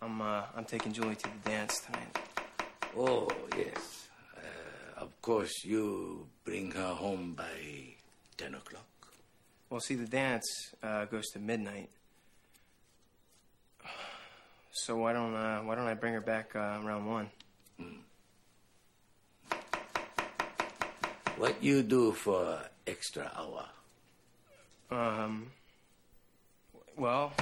I'm uh, I'm taking Julie to the dance tonight. Oh, yes. Uh, of course, you bring her home by 10 o'clock. Well, see, the dance uh, goes to midnight. So why don't uh, why don't I bring her back uh, around one? What you do for extra hour? Um. Well,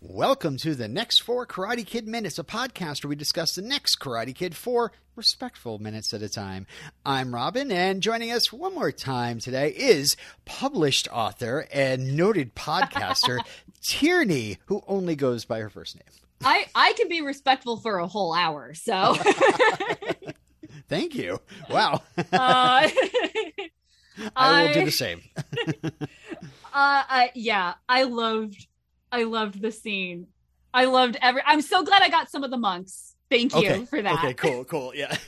Welcome to the next four Karate Kid Minutes, a podcast where we discuss the next Karate Kid four respectful minutes at a time. I'm Robin, and joining us one more time today is published author and noted podcaster Tierney, who only goes by her first name. I I can be respectful for a whole hour. So, Thank you. Wow. uh, I will do the same. uh, uh, yeah, I loved, I loved the scene. I loved every. I'm so glad I got some of the monks. Thank you okay. for that. Okay, cool, cool. Yeah.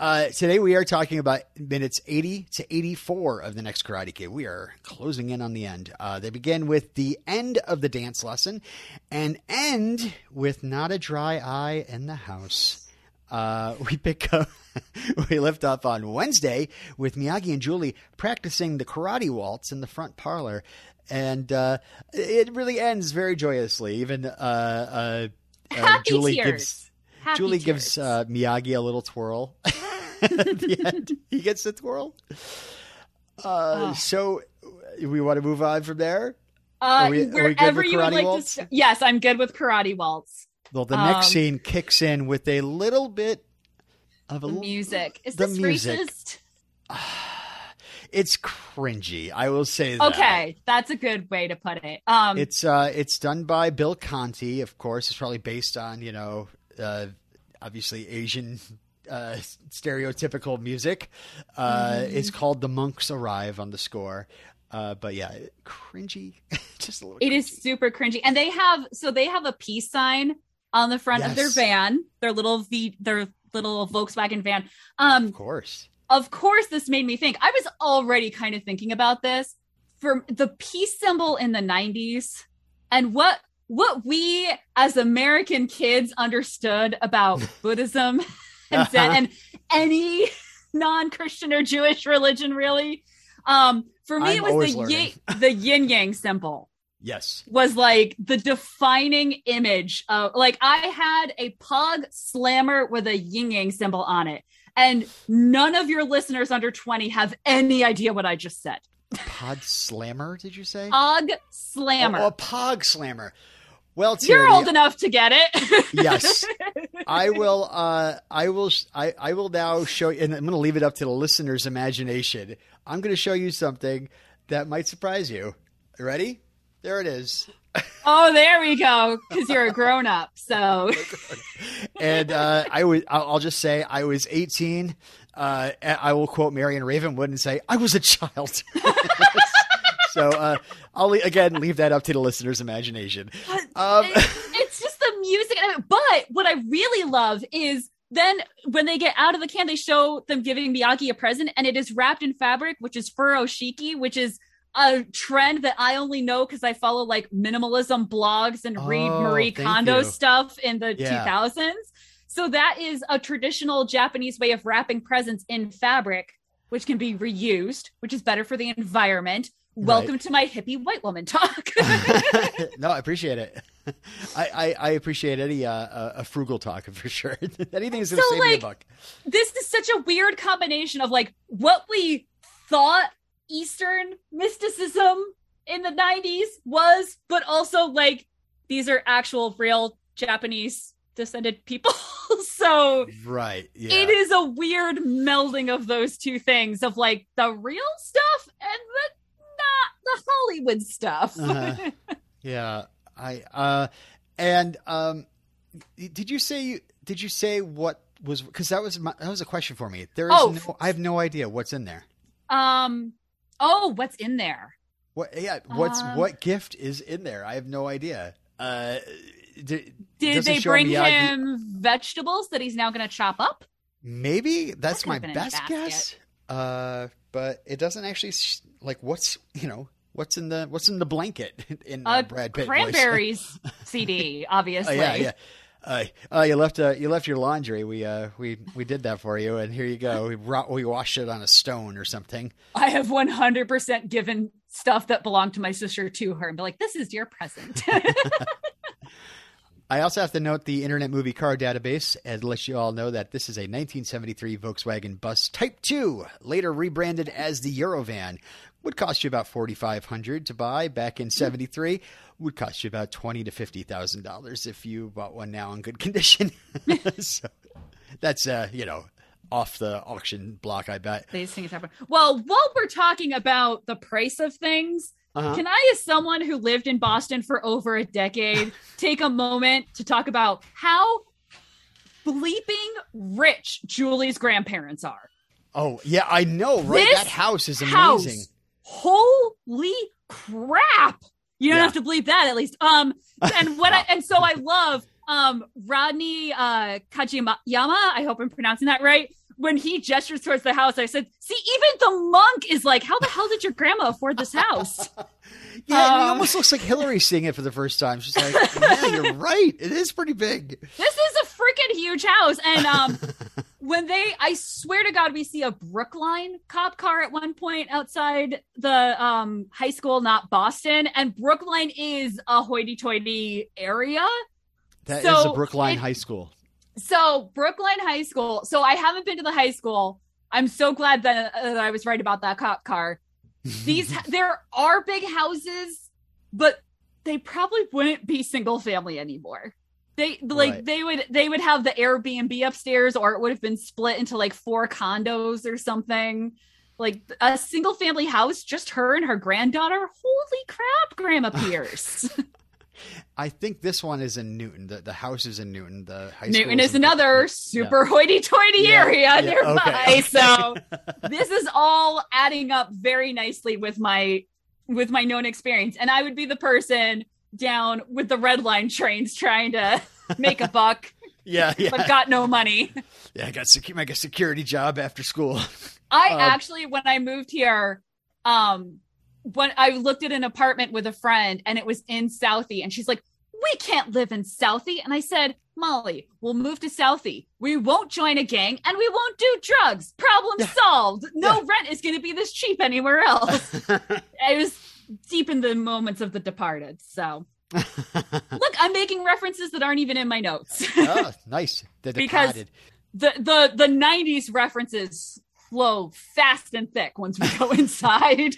Uh, today we are talking about minutes 80 to 84 of the next Karate Kid. We are closing in on the end. Uh, they begin with the end of the dance lesson and end with not a dry eye in the house. Uh, we pick up, we lift up on Wednesday with Miyagi and Julie practicing the karate waltz in the front parlor. And uh, it really ends very joyously. Even uh, Julie tears. gives Happy Julie tears. gives uh, Miyagi a little twirl. At the end, he gets the twirl. Uh, Oh. So we want to move on from there. uh, we- are we good wherever you would like waltz? to. St- yes, I'm good with karate waltz. Well, the next Um, scene kicks in with a little bit of a The music is the this music. racist? It's cringy. I will say that. Okay, that's a good way to put it. Um, It's uh, it's done by Bill Conti, of course. It's probably based on you know, uh, obviously Asian uh, stereotypical music. Uh, Mm-hmm. It's called "The Monks Arrive" on the score. Uh, but yeah, cringy, just a little. It is cringy. super cringy. And they have so they have a peace sign on the front of their van, their little V their little Volkswagen van. Um of course. Of course this made me think. I was already kind of thinking about this for the peace symbol in the 90s and what what we as American kids understood about Buddhism and Zen and any non-Christian or Jewish religion really. Um for me I'm it was the yin, the yin yang symbol Yes. was like the defining image of like I had a pog slammer with a yin yang symbol on it. And none of your listeners under 20 have any idea what I just said. Pod Slammer, did you say? Pog slammer. Oh, a Pog Slammer. Well, You're old enough to get it. yes i will uh i will i i will now show you and i'm going to leave it up to the listener's imagination i'm going to show you something that might surprise you ready there it is oh, there we go. Because you're a grown up. So and uh i was i'll just say i was 18 uh i will quote marion ravenwood and say i was a child so uh i'll again leave that up to the listener's imagination um it's just the music. But what I really love is then when they get out of the can, they show them giving Miyagi a present, and it is wrapped in fabric, which is furoshiki, which is a trend that I only know because I follow like minimalism blogs and read Oh, Marie Kondo you. stuff in the Yeah. 2000s. So that is a traditional Japanese way of wrapping presents in fabric, which can be reused, which is better for the environment. Welcome to my hippie white woman talk. no, I appreciate it. I, I, I appreciate any uh, a, a frugal talk for sure. Anything is So, save me a like, buck. this is such a weird combination of like what we thought Eastern mysticism in the 90s was, but also like these are actual real Japanese descended people. so Right. Yeah. it is a weird melding of those two things of like the real stuff and the not the Hollywood stuff. Uh-huh. Yeah. I uh and um did you say you did you say what was because that was my, that was a question for me. There is Oh. no I have no idea what's in there. um oh, what's in there? What yeah, what's Um, what gift is in there? I have no idea. Uh did, Did they bring Miyagi- him vegetables that he's now going to chop up? Maybe that's That my could've been in a best guess. Uh, but it doesn't actually like what's you know What's in the What's in the blanket in uh, Brad Pitt? Cranberries CD, obviously. Oh, yeah, yeah. Uh, uh, you left uh, you left your laundry. We uh, we we did that for you, and here you go. We ro- we washed it on a stone or something. I have 100% given stuff that belonged to my sister to her and be like, this is your present. I also have to note the Internet Movie Car Database and let you all know that this is a 1973 Volkswagen Bus Type 2, later rebranded as the Eurovan. Would cost you about 4500 to buy back in 73. Would cost you about 20 to $50,000 if you bought one now in good condition. so that's, uh, you know, off the auction block, I bet. These things happen. Well, while we're talking about the price of things, Uh-huh. can I, as someone who lived in Boston for over a decade, take a moment to talk about how bleeping rich Julie's grandparents are? Oh, yeah, I know, right? This that house is house. Holy crap! You don't Yeah. have to believe that at least. Um, and what I and so I love um Rodney uh Kageyama. I hope I'm pronouncing that right. When he gestures towards the house, I said, "See, even the monk is like, how the hell did your grandma afford this house?" Yeah, it Um, almost looks like Hilary seeing it for the first time. She's like, yeah, you're right. It is pretty big. this is a freaking huge house and um when they i swear to god we see a brookline cop car at one point outside the um high school not boston and brookline is a hoity-toity area. That is So, a Brookline it- High School. so brookline high school so i haven't been to the high school. I'm so glad that, uh, that i was right about that cop car. These there are big houses but they probably wouldn't be single family anymore they like Right. they would they would have the airbnb upstairs or it would have been split into like four condos or something. Like a single family house just her and her granddaughter? Holy crap grandma pierce. I think this one is in Newton. The, the house is in Newton. The high newton is another super hoity-toity Yeah, area yeah, nearby okay. so this is all adding up very nicely with my with my known experience. And i would be the person down with the red line trains trying to make a buck Yeah, yeah. but got no money yeah, I got secu- make a security job after school. i Um, actually when i moved here um when i looked at an apartment with a friend and it was in southie and she's like we can't live in southie and i said molly we'll move to southie we won't join a gang and we won't do drugs problem Yeah. solved no Yeah. rent is going to be this cheap anywhere else it was deep in the moments of The Departed. So look, I'm making references that aren't even in my notes. oh, nice. The Because- Departed. the the the 90s references flow fast and thick once we go inside.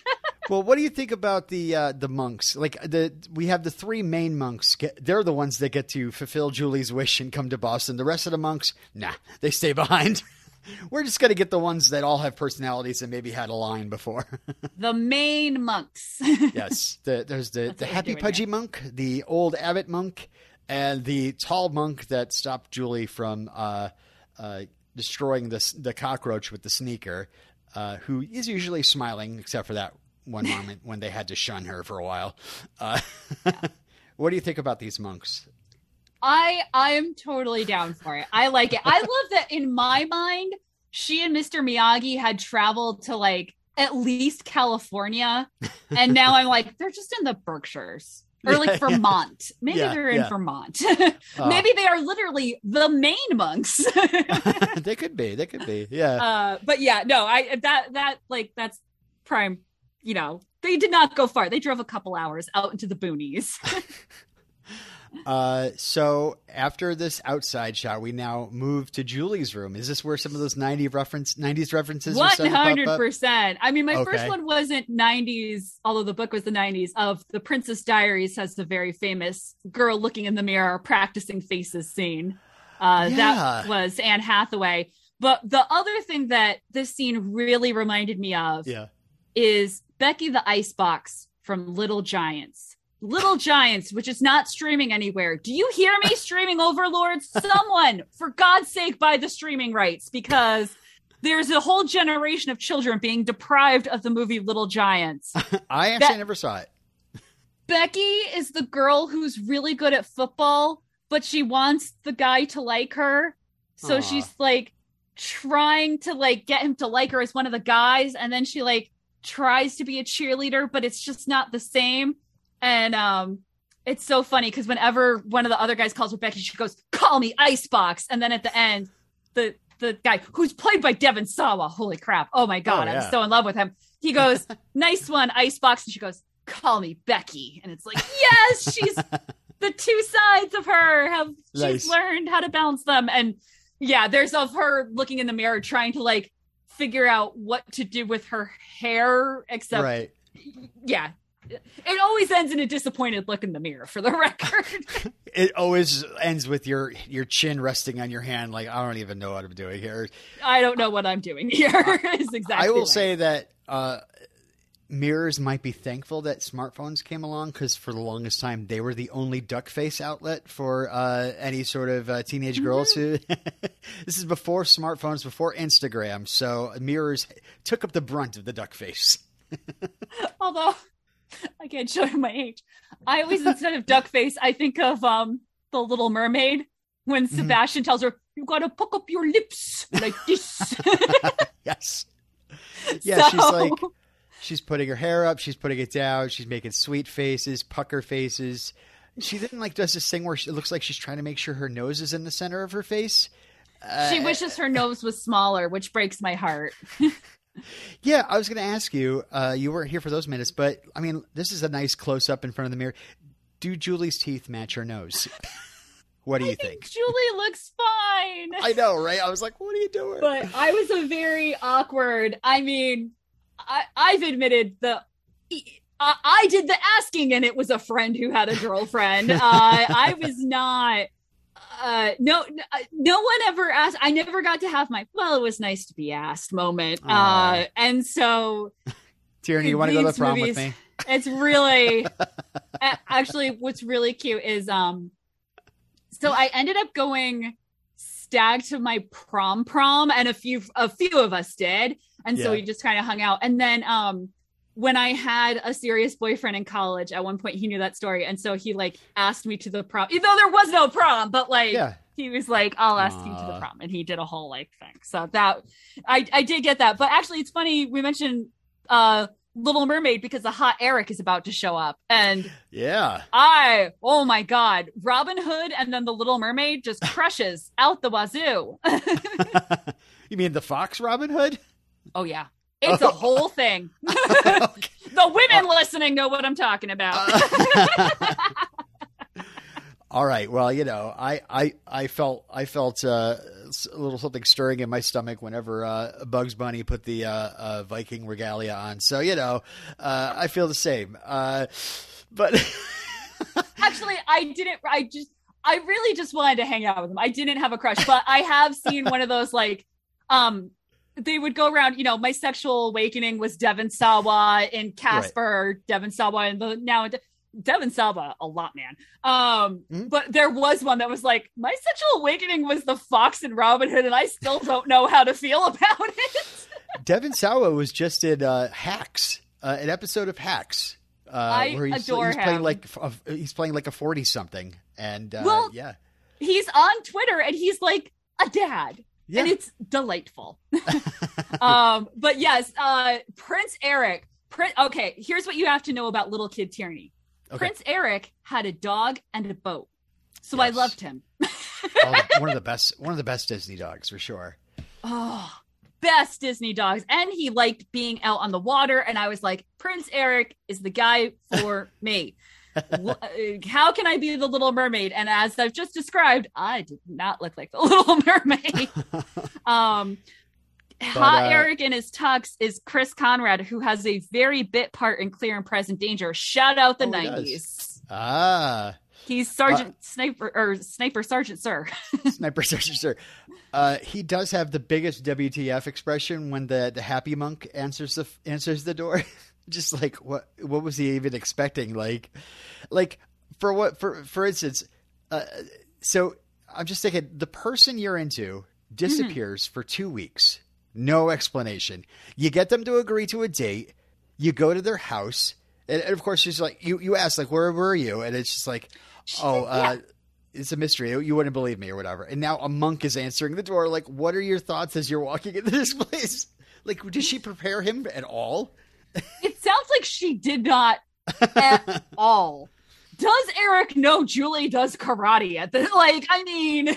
Well, what do you think about the uh, the monks? Like the we have the three main monks. Get, they're the ones that get to fulfill Julie's wish and come to Boston. The rest of the monks, nah, they stay behind. We're just gonna get the ones that all have personalities and maybe had a line before. the main monks. yes, the, there's the, the happy pudgy monk, the old abbot monk, and the tall monk that stopped Julie from uh, uh, destroying the the cockroach with the sneaker. Uh, who is usually smiling, except for that one moment when they had to shun her for a while. Uh, what do you think about these monks? I I am totally down for it. I like it. I love that in my mind, she and Mr. Miyagi had traveled to like at least California, and now I'm like they're just in the Berkshires or like yeah. Vermont. Maybe Yeah, they're in yeah. Vermont. Uh, Maybe they are literally the main monks. they could be. They could be. Yeah. uh, but yeah, no, I that that like that's prime. You know, they did not go far. They drove a couple hours out into the boonies. Uh, so after this outside shot, we now move to Julie's room. Is this where some of those 90 reference 90s references are One starting to pop hundred up? percent. I mean, my Okay. first one wasn't nineties, although the book was the nineties. Of the Princess Diaries has the very famous girl looking in the mirror practicing faces scene. Uh, Yeah. That was Anne Hathaway. But the other thing that this scene really reminded me of Yeah. is Becky the Icebox from Little Giants. Little Giants, which is not streaming anywhere. Do you hear me, streaming overlords? Someone, for God's sake, buy the streaming rights because there's a whole generation of children being deprived of the movie Little Giants. I actually That- never saw it. Becky is the girl who's really good at football, but she wants the guy to like her. So Aw. she's like trying to like get him to like her as one of the guys, and then she like tries to be a cheerleader, but it's just not the same. And um, it's so funny because whenever one of the other guys calls her Becky, she goes, "Call me Icebox," and then at the end, the the guy who's played by Devon Sawa, holy crap, oh my god, Oh, yeah. I'm so in love with him. He goes, "Nice one, Icebox," and she goes, "Call me Becky," and it's like, yes, she's the two sides of her have Nice. she's learned how to balance them, and yeah, there's of her looking in the mirror trying to like figure out what to do with her hair, except right. yeah. It always ends in a disappointed look in the mirror for the record. It always ends with your your chin resting on your hand, like I don't even know what I'm doing here. I don't know what I'm doing here. is exactly I will say that uh, mirrors might be thankful that smartphones came along because for the longest time they were the only duck face outlet for uh, any sort of uh, teenage girls who. this is before smartphones, before Instagram, so mirrors took up the brunt of the duck face. although I can't show you my age. I always instead of duck face, I think of um the little mermaid when Mm-hmm. Sebastian tells her, You gotta puck up your lips like this. yes. Yeah, she's like she's putting her hair up, she's putting it down, she's making sweet faces, pucker faces. She then like does this thing where she, it looks like she's trying to make sure her nose is in the center of her face. she wishes her nose was smaller, which breaks my heart. Yeah, I was going to ask you. Uh, you weren't here for those minutes, but I mean, this is a nice close up in front of the mirror. Do Julie's teeth match her nose? what do you think? Julie looks fine. I know, right? I was like, what are you doing? but I was a very awkward. I mean, I, I've admitted the. I, I did the asking, and it was a friend who had a girlfriend. uh, I was not. Uh, no, no one ever asked. I never got to have my. Well, it was nice to be asked moment. Uh, and so Tierney, you want to go to the prom movies- with me? it's really actually what's really cute is um so i ended up going stag to my prom prom and a few a few of us did and so Yeah. we just kind of hung out and then um when i had a serious boyfriend in college at one point he knew that story. And so he like asked me to the prom even though there was no prom but like Yeah. he was like i'll ask you to the prom. And he did a whole like thing. So that i i did get that. But actually it's funny we mentioned uh little mermaid because the hot eric is about to show up. And Yeah. i oh my god robin hood and then the little mermaid just crushes out the wazoo. You mean the Fox Robin Hood? oh yeah it's a whole thing the women listening know what i'm talking about All right. Well, you know, I I I felt I felt uh, a little something stirring in my stomach whenever uh, Bugs Bunny put the uh, uh, Viking regalia on. So you know, uh, I feel the same. Uh, but actually i didn't i just i really just wanted to hang out with him i didn't have a crush but i have seen one of those like um they would go around you know my sexual awakening was devon sawa in casper devon sawa and the now devon sawa a lot man um Mhm. but there was one that was like my sexual awakening was the fox and robin hood and i still don't know how to feel about it Devon Sawa was just in uh, Hacks, uh, an episode of Hacks. Uh, I where he's, adore he's playing like a, he's playing like a forty something, and uh, Well, yeah, he's on twitter and he's like a dad yeah, and it's delightful. um, but yes, uh, Prince Eric. Prin- okay, here's what you have to know about little kid Tierney. Okay. Prince Eric had a dog and a boat, so I loved him. Oh, one of the best, one of the best Disney dogs for sure. Oh, best Disney dogs, and he liked being out on the water. And I was like, Prince Eric is the guy for me. Uh, How can I be the Little Mermaid? And as I've just described, I did not look like the Little Mermaid. um, Hot uh, Eric in his tux is Chris Conrad, who has a very bit part in Clear and Present Danger. Shout out the Oh, he nineties. Ah, He's Sergeant Sniper or Sniper Sergeant Sir. Sniper Sergeant Sir. Uh, he does have the biggest WTF expression when the, the happy monk answers the answers the door. Just like what what was he even expecting? Like, like for what for for instance, uh, so I'm just thinking the person you're into disappears for two weeks, no explanation. You get them to agree to a date. You go to their house, and, and of course she's like, you you ask like, where were you? And it's just like, oh, uh, it's a mystery. You wouldn't believe me or whatever. And now a monk is answering the door. Like, what are your thoughts as you're walking into this place? Like, did she prepare him at all? it sounds like she did not at all. Does Eric know Julie does karate at the like? I mean,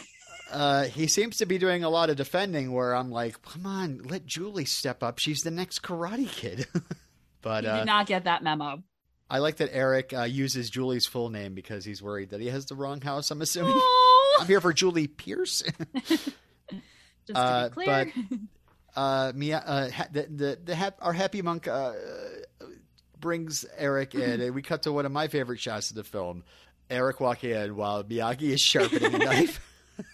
Uh, he seems to be doing a lot of defending where I'm like, come on, let Julie step up. She's the next Karate Kid. but he uh, did not get that memo. I like that Eric uh, uses Julie's full name because he's worried that he has the wrong house. I'm assuming. Oh, I'm here for Julie Pierce. just to uh, be clear. Uh, Mia, uh, ha- the the, the hap- our happy monk uh, brings Eric in, and we cut to one of my favorite shots of the film. Eric walking in while Miyagi is sharpening a knife.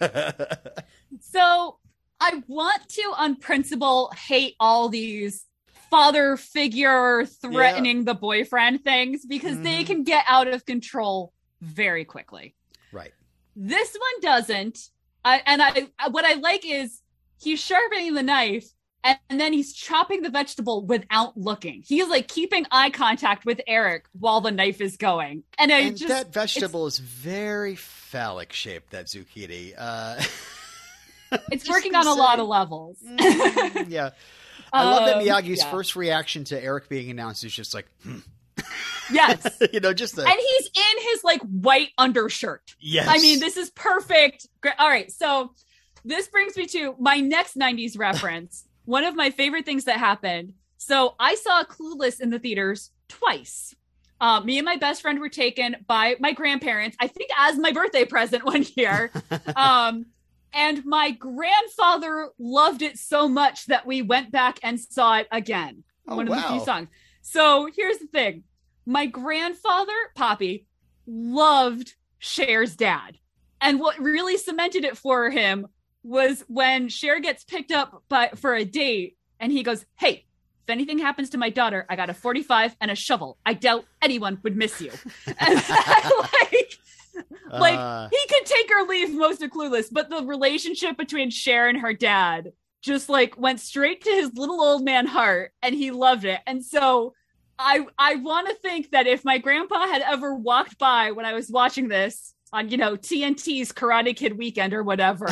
So I want to, on principle, hate all these father figure threatening the boyfriend things because they Mhm. can get out of control very quickly. right. This one doesn't. I, and I, what I like is he's sharpening the knife and, and then he's chopping the vegetable without looking. He's like keeping eye contact with Eric while the knife is going. And I And just, that vegetable is very phallic shaped. That zucchini. Uh, it's working on a lot of levels. Mm, yeah. I love that Um, Miyagi's yeah. first reaction to Eric being announced is just like, hmm. Yes. you know, just the and he's in his like white undershirt. yes. I mean, this is perfect. All right, so this brings me to my next '90s reference. One of my favorite things that happened. So I saw Clueless in the theaters twice. Uh, me and my best friend were taken by my grandparents. I think as my birthday present one year. um, and my grandfather loved it so much that we went back and saw it again. Oh, one of the few songs. So here's the thing my grandfather, Poppy, loved Cher's dad. And what really cemented it for him was when Cher gets picked up by for a date and he goes, Hey, if anything happens to my daughter, I got a 45 and a shovel. I doubt anyone would miss you. And like, like Uh, he could take or leave most of Clueless, but the relationship between Cher and her dad just like went straight to his little old man heart, and he loved it. And so I I want to think that if my grandpa had ever walked by when I was watching this on you know TNT's Karate Kid weekend or whatever,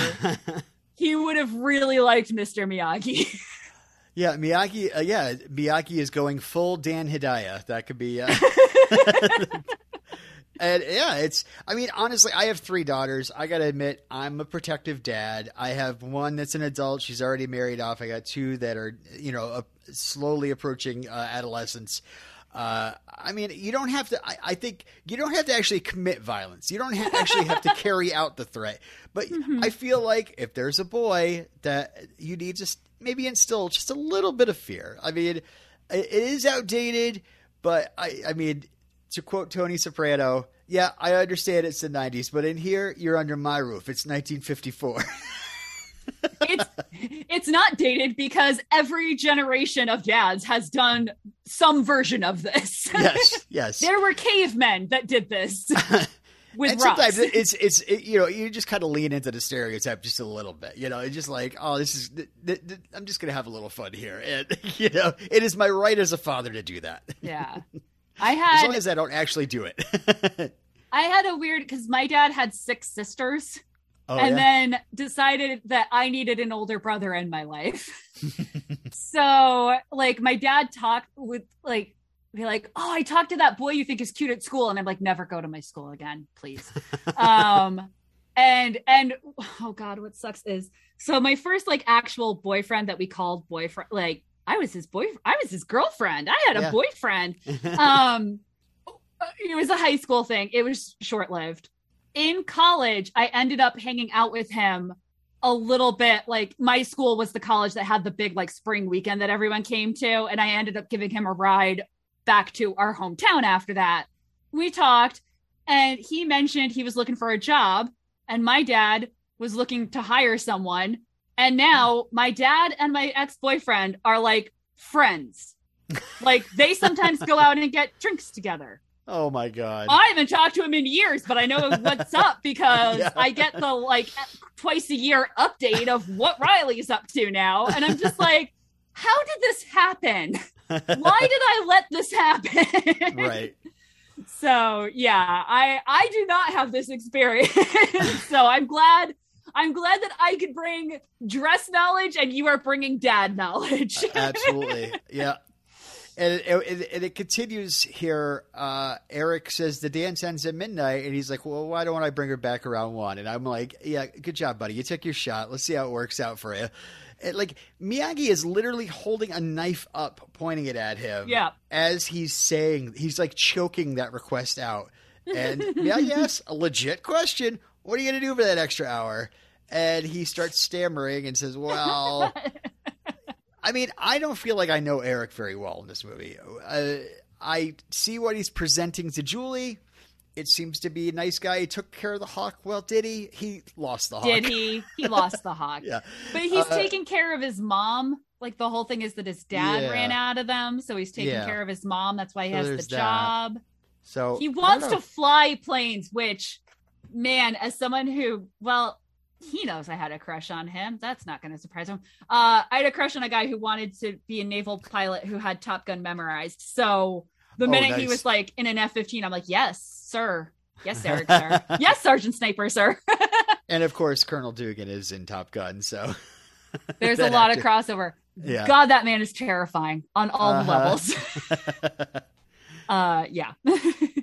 he would have really liked Mr. Miyagi. yeah, Miyagi. Uh, yeah, Miyagi is going full Dan Hidayah. That could be. Uh... And yeah, it's. I mean, honestly, I have three daughters. I gotta admit, I'm a protective dad. I have one that's an adult; she's already married off. I got two that are, you know, uh, slowly approaching uh, adolescence. Uh, I mean, you don't have to. I, I think you don't have to actually commit violence. You don't ha- actually have to carry out the threat. But I feel like if there's a boy that you need to maybe instill just a little bit of fear. I mean, it, it is outdated, but I, I mean, to quote Tony Soprano, yeah, I understand it's the 90s, but in here, you're under my roof. It's 1954. it's it's not dated because every generation of dads has done some version of this. yes, yes. there were cavemen that did this with and rocks. sometimes it's it's it, you know you just kind of lean into the stereotype just a little bit you know it's just like oh this is th- th- th- i'm just gonna have a little fun here and you know it is my right as a father to do that yeah. I have as long as i don't actually do it I had a weird because my dad had six sisters oh and yeah? then decided that I needed an older brother in my life. so like my dad talked with like be like, "Oh, I talked to that boy you think is cute at school," and I'm like, "Never go to my school again, please." um, and and oh god, what sucks is so my first like actual boyfriend that we called boyfriend, like I was his boy, I was his girlfriend. I had a Yeah. boyfriend. um, it was a high school thing. It was short lived. In college, I ended up hanging out with him a little bit. Like my school was the college that had the big like spring weekend that everyone came to, and I ended up giving him a ride back to our hometown after that. We talked, and he mentioned he was looking for a job, and my dad was looking to hire someone. And now my dad and my ex boyfriend are like friends. like they sometimes go out and get drinks together. Oh my god I haven't talked to him in years, but I know what's up because Yeah. I get the like twice a year update of what Riley's up to now. And I'm just like, how did this happen? Why did I let this happen? right So yeah, I I do not have this experience. so I'm glad I'm glad that I could bring dress knowledge and you are bringing dad knowledge. absolutely yeah and it, it, and it continues here. Uh, Eric says the dance ends at midnight, and he's like, "Well, why don't I bring her back around one?" And I'm like, "Yeah, good job, buddy. You took your shot. Let's see how it works out for you." And, like Miyagi is literally holding a knife up, pointing it at him. Yeah. as he's saying, he's like choking that request out. And Miyagi asks a legit question: "What are you going to do for that extra hour?" And he starts stammering and says, "Well." I mean, I don't feel like I know Eric very well in this movie. Uh, I see what he's presenting to Julie. It seems to be a nice guy. He took care of the hawk. Well, did he? He lost the hawk. Did he? He lost the hawk. Yeah. But he's Uh, taking care of his mom. Like the whole thing is that his dad Yeah. ran out of them, so he's taking Yeah. care of his mom. That's why he So has the there's that. job. So He wants to fly planes, which, man, as someone who, well, he knows I had a crush on him. That's not going to surprise him. Uh, I had a crush on a guy who wanted to be a naval pilot who had Top Gun memorized. So the Oh, minute he was like in an F 15, I'm like, yes, sir. Yes, Eric, sir. yes, Sergeant Sniper, sir. And of course, Colonel Dugan is in Top Gun. So There's a lot of crossover. Yeah. God, that man is terrifying on all Uh-huh. levels. Uh, yeah.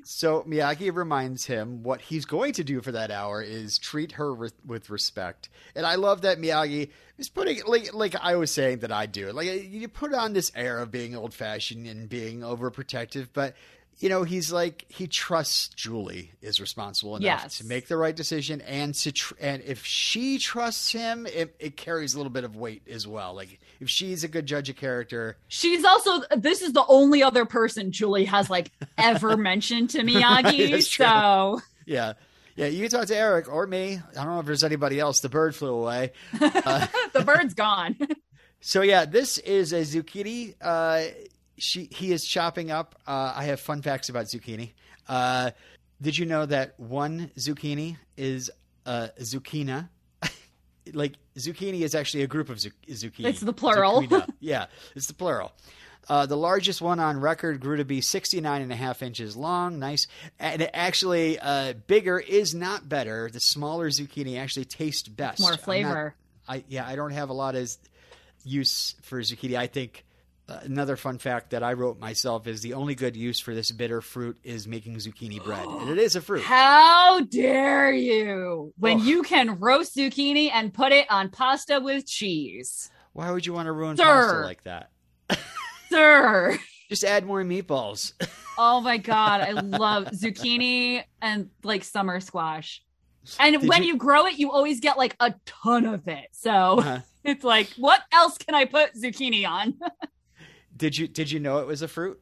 So Miyagi reminds him what he's going to do for that hour is treat her with, with respect. And I love that Miyagi is putting like like I was saying that I do. Like you put on this air of being old fashioned and being overprotective, but you know he's like he trusts Julie is responsible enough Yes. to make the right decision and to tr- and if she trusts him, it, it carries a little bit of weight as well. Like if she's a good judge of character, She's also this is the only other person Julie has like ever mentioned to Miyagi. True. so yeah. Yeah, you can talk to Eric or me. I don't know if there's anybody else. The bird flew away. the bird's gone. So yeah, this is a zucchini. Uh, she he is chopping up. Uh, I have fun facts about zucchini. Uh, did you know that one zucchini is a zucchina? like zucchini is actually a group of zu- zucchini. It's the plural. Yeah, it's the plural. Uh, the largest one on record grew to be 69 and a half inches long. Nice. And it actually, uh, bigger is not better. The smaller zucchini actually tastes best. More I'm not- flavor. I yeah, I don't have a lot of use for zucchini. I think another fun fact that I wrote myself is the only good use for this bitter fruit is making zucchini bread, and it is a fruit. How dare you? When you can roast zucchini and put it on pasta with cheese. Why would you want to ruin Sir. pasta like that? Sir. Just add more meatballs. Oh my god, I love zucchini and like summer squash. And Did when you- you... grow it, you always get like a ton of it. So Uh-huh. it's like, what else can I put zucchini on? Did you did you know it was a fruit?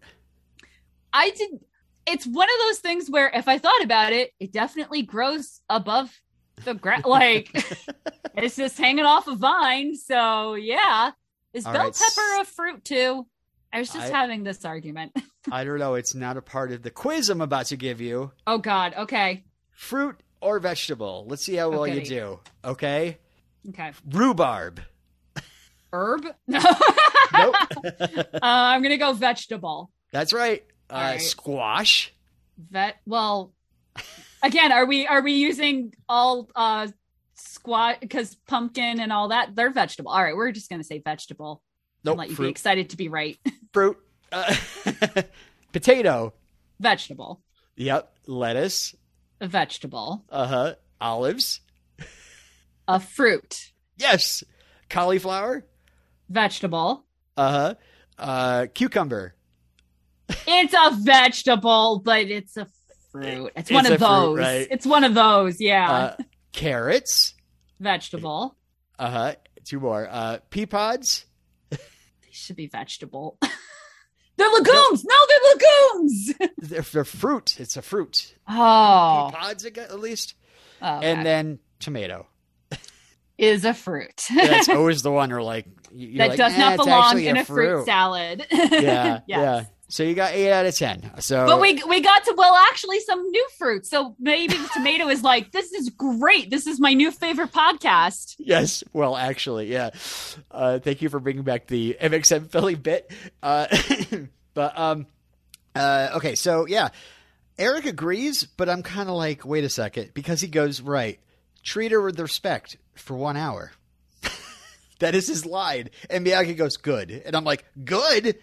I did. It's one of those things where if I thought about it, it definitely grows above the ground. Like it's just hanging off a vine. So yeah, is All bell right. pepper a fruit too? I was just I- having this argument. I don't know. It's not a part of the quiz I'm about to give you. oh God. Okay. Fruit or vegetable? Let's see how well you do. Okay, Okay. rhubarb. Herb. No. Nope. uh, I'm gonna go vegetable. That's right. Uh, right. Squash. Vet. Well, again, are we are we using all uh squat because pumpkin and all that they're vegetable? All right, we're just gonna say vegetable. and Nope. let you be fruit. excited to be right. fruit. Uh, potato. vegetable. Yep. Lettuce. A vegetable. Uh huh. Olives. A fruit. Yes. Cauliflower. Vegetable. Uh huh. Uh, cucumber. It's a vegetable, but it's a fruit. It's, It's one of fruit, those. right? It's one of those. Yeah. Uh, carrots. vegetable. Uh huh. Two more. Uh, pea pods. They should be vegetable. they're legumes. No, they're legumes. They're, they're fruit. It's a fruit. Oh, Pea pods, at least. okay. And then tomato. is a fruit. That's always the one where like that like, does "Eh, not belong in a fruit, salad. Yeah. Yes. Yeah. So you got eight out of ten. So But we we got to well actually some new fruit. So maybe the tomato is like this is great. This is my new favorite podcast. Yes. Well, actually, yeah. Uh, thank you for bringing back the MXM Philly bit. Uh, but um, uh, okay, so yeah, Eric agrees, but I'm kind of like, wait a second, because he goes right. Treat her with respect for one hour. That is his line, and Miyagi goes good, and I'm like, good.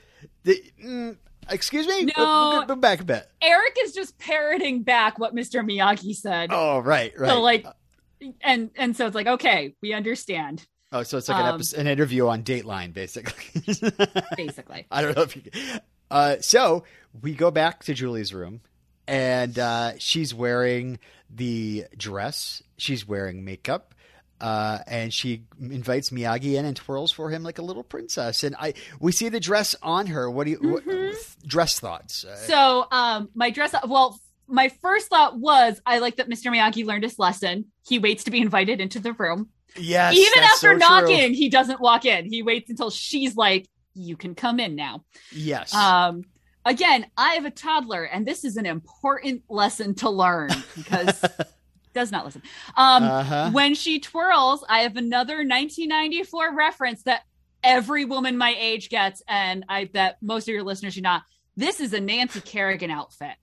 The, mm, excuse me. No. Go back a bit. Eric is just parroting back what Mr. Miyagi said. Oh, right, right. So like, and and so it's like, okay, we understand. oh, so it's like an um, episode, an interview on Dateline, basically. Basically, I don't know if you. Uh, so we go back to Julie's room, and uh, she's wearing the dress. She's wearing makeup. Uh, and she invites Miyagi in and twirls for him like a little princess. And I, we see the dress on her. What do you what, dress thoughts? Uh, so um, my dress. Well, my first thought was I like that Mr. Miyagi learned his lesson. He waits to be invited into the room. yes, Even after so knocking, true. he doesn't walk in. He waits until she's like, "You can come in now." Yes. Um, again, I have a toddler, and this is an important lesson to learn because does not listen. Um, Uh-huh. when she twirls, I have another 1994 reference that every woman my age gets, and I bet most of your listeners do not. This is a Nancy Kerrigan outfit.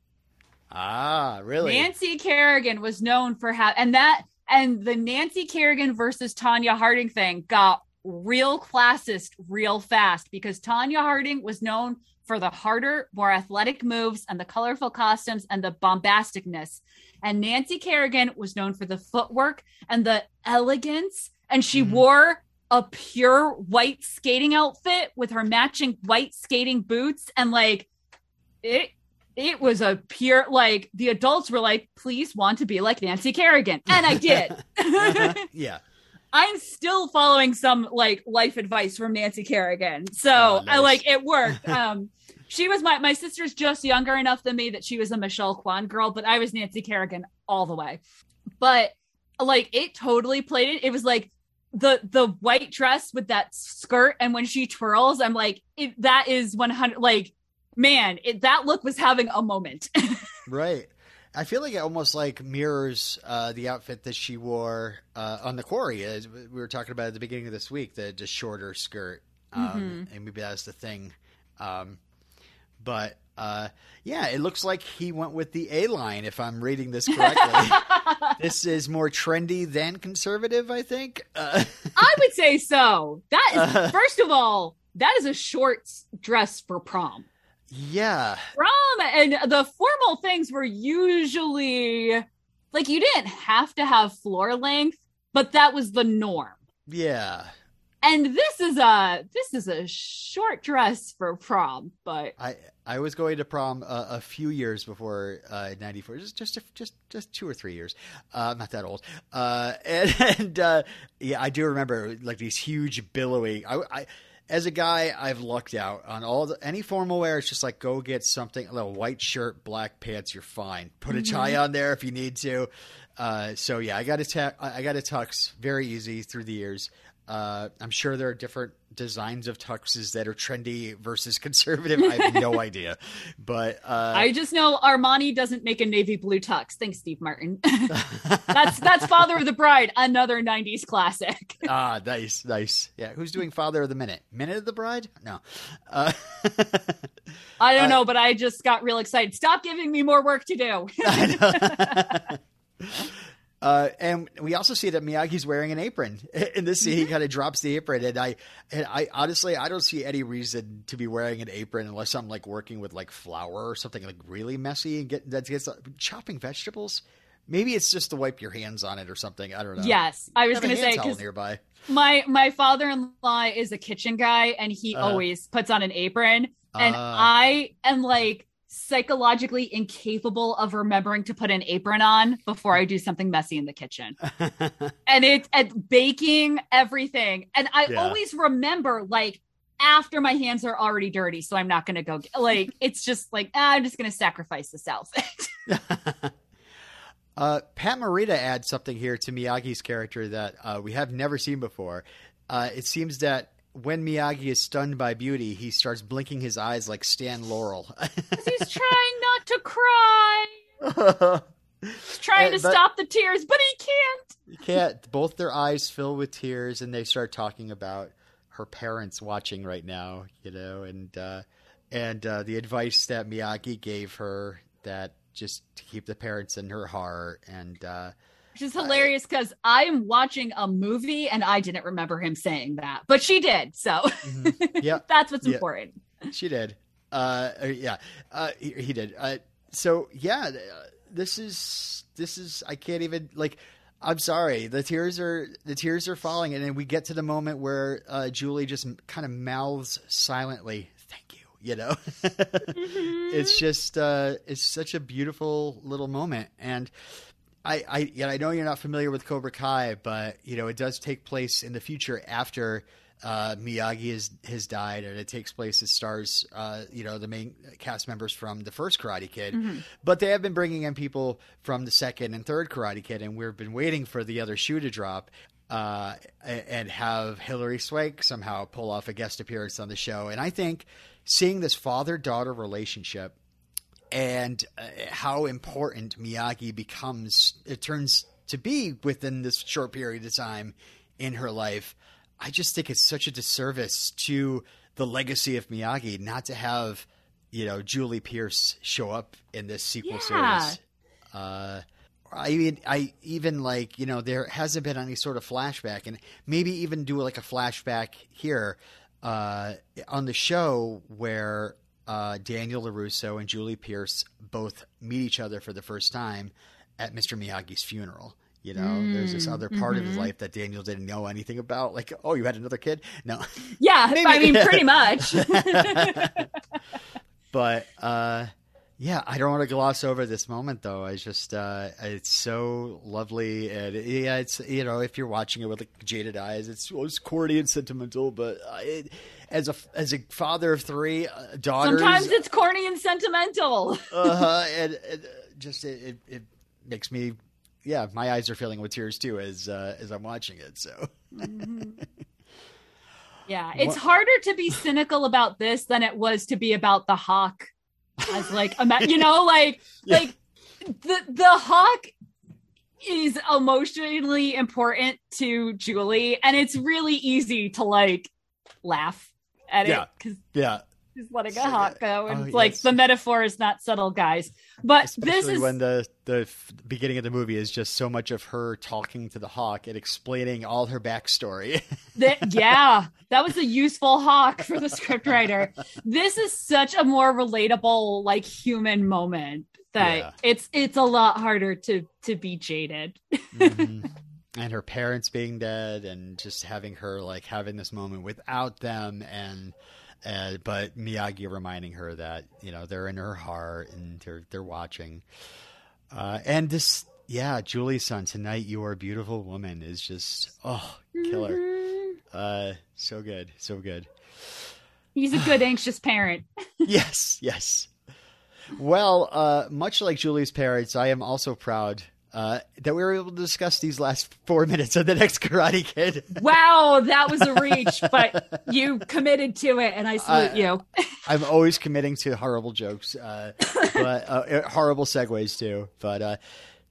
ah, really? Nancy Kerrigan was known for how, and that, and the Nancy Kerrigan versus Tonya Harding thing got real classist real fast because Tonya Harding was known for the harder, more athletic moves and the colorful costumes and the bombasticness. And Nancy Kerrigan was known for the footwork and the elegance. And she Mhm. wore a pure white skating outfit with her matching white skating boots. And like, it it was a pure like the adults were like please want to be like nancy kerrigan and i did Uh-huh. Yeah. I'm still following some like life advice from nancy kerrigan. So Oh, i like it worked. Um she was my my sister's just younger enough than me that she was a michelle kwan girl but i was nancy kerrigan all the way. But like it totally played it. It was like the the white dress with that skirt and when she twirls i'm like it, that is 100 like man it, that look was having a moment. Right. I feel like it almost like mirrors uh, the outfit that she wore uh, on the quarry. As we were talking about at the beginning of this week, the shorter skirt, um, and maybe that's the thing. Um, but uh, yeah, it looks like he went with the A line. If I'm reading this correctly, this is more trendy than conservative. I think. Uh, I would say so. That is, Uh. first of all, that is a short dress for prom. Yeah. Prom and the formal things were usually like you didn't have to have floor length, but that was the norm. Yeah. And this is a this is a short dress for prom, but I I was going to prom uh, a few years before uh, '94, just just a, just just two or three years. Uh, I'm not that old. Uh, and and uh, yeah, I do remember like these huge billowing. I, I as a guy, I've lucked out on all the any formal wear. It's just like go get something, a little white shirt, black pants. You're fine. Put a tie on there if you need to. Uh, so yeah, I got a ta- I got a tux very easy through the years. Uh, I'm sure there are different designs of tuxes that are trendy versus conservative. I have no idea, but uh, I just know Armani doesn't make a navy blue tux. Thanks, Steve Martin. that's that's Father of the Bride, another '90s classic. ah, nice, nice. Yeah, who's doing Father of the Minute? Minute of the Bride? No. Uh, I don't Uh, know, but I just got real excited. Stop giving me more work to do. Uh, and we also see that Miyagi's wearing an apron in this scene. He kind of drops the apron, and I, and I honestly, I don't see any reason to be wearing an apron unless I'm like working with like flour or something like really messy and get that gets chopping vegetables. Maybe it's just to wipe your hands on it or something. I don't know. yes, I was going to say because nearby. my my father-in-law is a kitchen guy, and he Uh-huh. always puts on an apron, and Ah. I am like psychologically incapable of remembering to put an apron on before I do something messy in the kitchen. and it's at baking everything. And I Yeah. always remember like after my hands are already dirty, so I'm not going to go like it's just like ah, I'm just going to sacrifice this outfit. Uh, Pat Morita adds something here to Miyagi's character that uh, we have never seen before. Uh, it seems that when Miyagi is stunned by beauty, he starts blinking his eyes like Stan Laurel. He's trying not to cry. He's trying Uh, to but- stop the tears, but he can't. you can't. Both their eyes fill with tears, and they start talking about her parents watching right now. You know, and uh, and uh, the advice that Miyagi gave her that just to keep the parents in her heart and. Uh, Which is hilarious because I'm watching a movie and I didn't remember him saying that, but she did. So yeah, that's what's Yeah. important. she did. Uh, uh, yeah, uh, he, he did. Uh, so yeah, uh, this is this is. I can't even like. I'm sorry. The tears are the tears are falling, and then we get to the moment where uh, Julie just kind of mouths silently, "Thank you." You know, it's just uh, it's such a beautiful little moment, and I I yeah, I know you're not familiar with Cobra Kai, but you know it does take place in the future after uh, Miyagi has has died, and it takes place. It stars, uh, you know, the main cast members from the first Karate Kid, but they have been bringing in people from the second and third Karate Kid, and we've been waiting for the other shoe to drop. Uh, and have Hilary Swank somehow pull off a guest appearance on the show. And I think seeing this father daughter relationship and uh, how important Miyagi becomes, it turns to be within this short period of time in her life. I just think it's such a disservice to the legacy of Miyagi not to have, you know, Julie Pierce show up in this sequel Yeah. series. Uh, I mean, I even like you know there hasn't been any sort of flashback, and maybe even do like a flashback here uh, on the show where uh, Daniel LaRusso and Julie Pierce both meet each other for the first time at Mr. Miyagi's funeral. You know, there's this other part of his life that Daniel didn't know anything about. Like, oh, you had another kid? No, Yeah, Maybe- I mean, pretty much. but uh, yeah, I don't want to gloss over this moment though. I just uh, it's so lovely, and yeah, it's you know if you're watching it with like jaded eyes, it's well, it's corny and sentimental. But uh, it, as a as a father of three uh, daughters, Sometimes it's corny and sentimental. uh-huh, and, and uh, just it, it, it makes me. Yeah, my eyes are filling with tears too as uh, as I'm watching it. So Yeah, it's What- harder to be cynical about this than it was to be about the hawk. As like, you know, like Yeah. like the the hawk is emotionally important to Julie, and it's really easy to like laugh at Yeah. because yeah, he's letting So, a hawk go, and oh, it's like yes. the metaphor is not subtle, guys. But especially this is when the the beginning of the movie is just so much of her talking to the hawk and explaining all her backstory. That yeah, that was a useful hawk for the scriptwriter. This is such a more relatable, like human moment that Yeah. it's it's a lot harder to to be jaded. Mhm. And her parents being dead, and just having her like having this moment without them, and uh, but Miyagi reminding her that you know they're in her heart and they're they're watching. Uh, and this, yeah, Julie-san tonight. You are a beautiful woman is just oh killer. Mhm. Uh, so good, so good. He's a good anxious parent. yes, yes. Well, uh, much like Julie's parents, I am also proud uh, that we were able to discuss these last four minutes of the next Karate Kid. Wow, that was a reach, but you committed to it, and I salute I- you. I'm always committing to horrible jokes, uh, but uh, horrible segues too. But uh,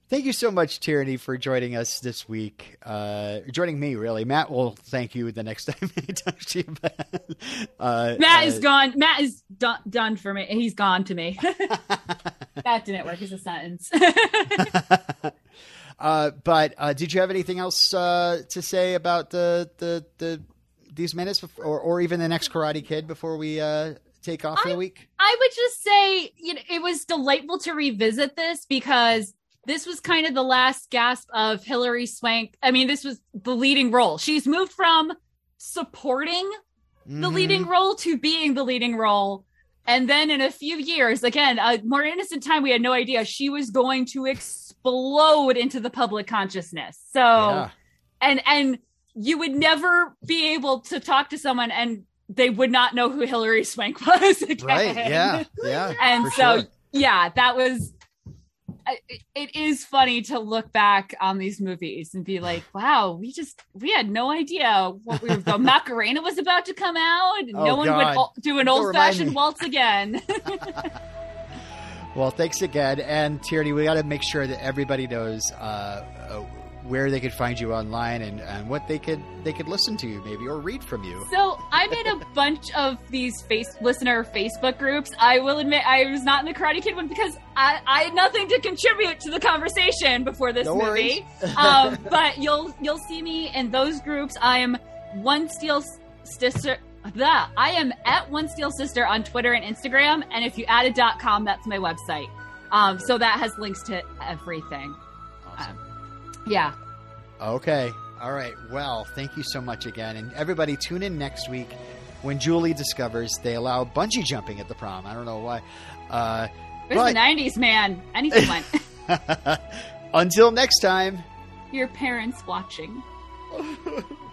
thank you so much, Tierney, for joining us this week. Uh, joining me, really. Matt will thank you the next time he talks to you. Uh, Matt uh, is gone. Matt is done, done for me. He's gone to me. That didn't work as a sentence. Uh, but uh, did you have anything else uh, to say about the the, the these minutes, before, or or even the next Karate Kid before we uh, take off for the week? I would just say, you know, it was delightful to revisit this because this was kind of the last gasp of Hilary Swank. I mean, this was the leading role. She's moved from supporting the Mhm. leading role to being the leading role. And then in a few years, again, a more innocent time, we had no idea she was going to explode into the public consciousness. So, Yeah. and and you would never be able to talk to someone and they would not know who Hilary Swank was. Again. Right. Yeah. Yeah. and so sure. yeah, that was. It- is funny to look back on these movies and be like, "Wow, we just we had no idea what we were. The Macarena was about to come out, and Oh, no one God. would do an Don't old fashioned me. waltz again." Well, thanks again, and Tierney, we got to make sure that everybody knows uh, where they could find you online and, and what they could they could listen to you maybe or read from you. So I'm in a bunch of these face listener Facebook groups. I will admit I was not in the Karate Kid one because I, I had nothing to contribute to the conversation before this No movie. um, but you'll you'll see me in those groups. I am one steel sister The I am at One Steel Sister on Twitter and Instagram, and if you add a dot com, that's my website. Um, so that has links to everything. Yeah. Okay. All right. Well, thank you so much again. And everybody, tune in next week when Julie discovers they allow bungee jumping at the prom. I don't know why. Uh, It was but the 90s, man. Anything went. until next time. Your parents watching.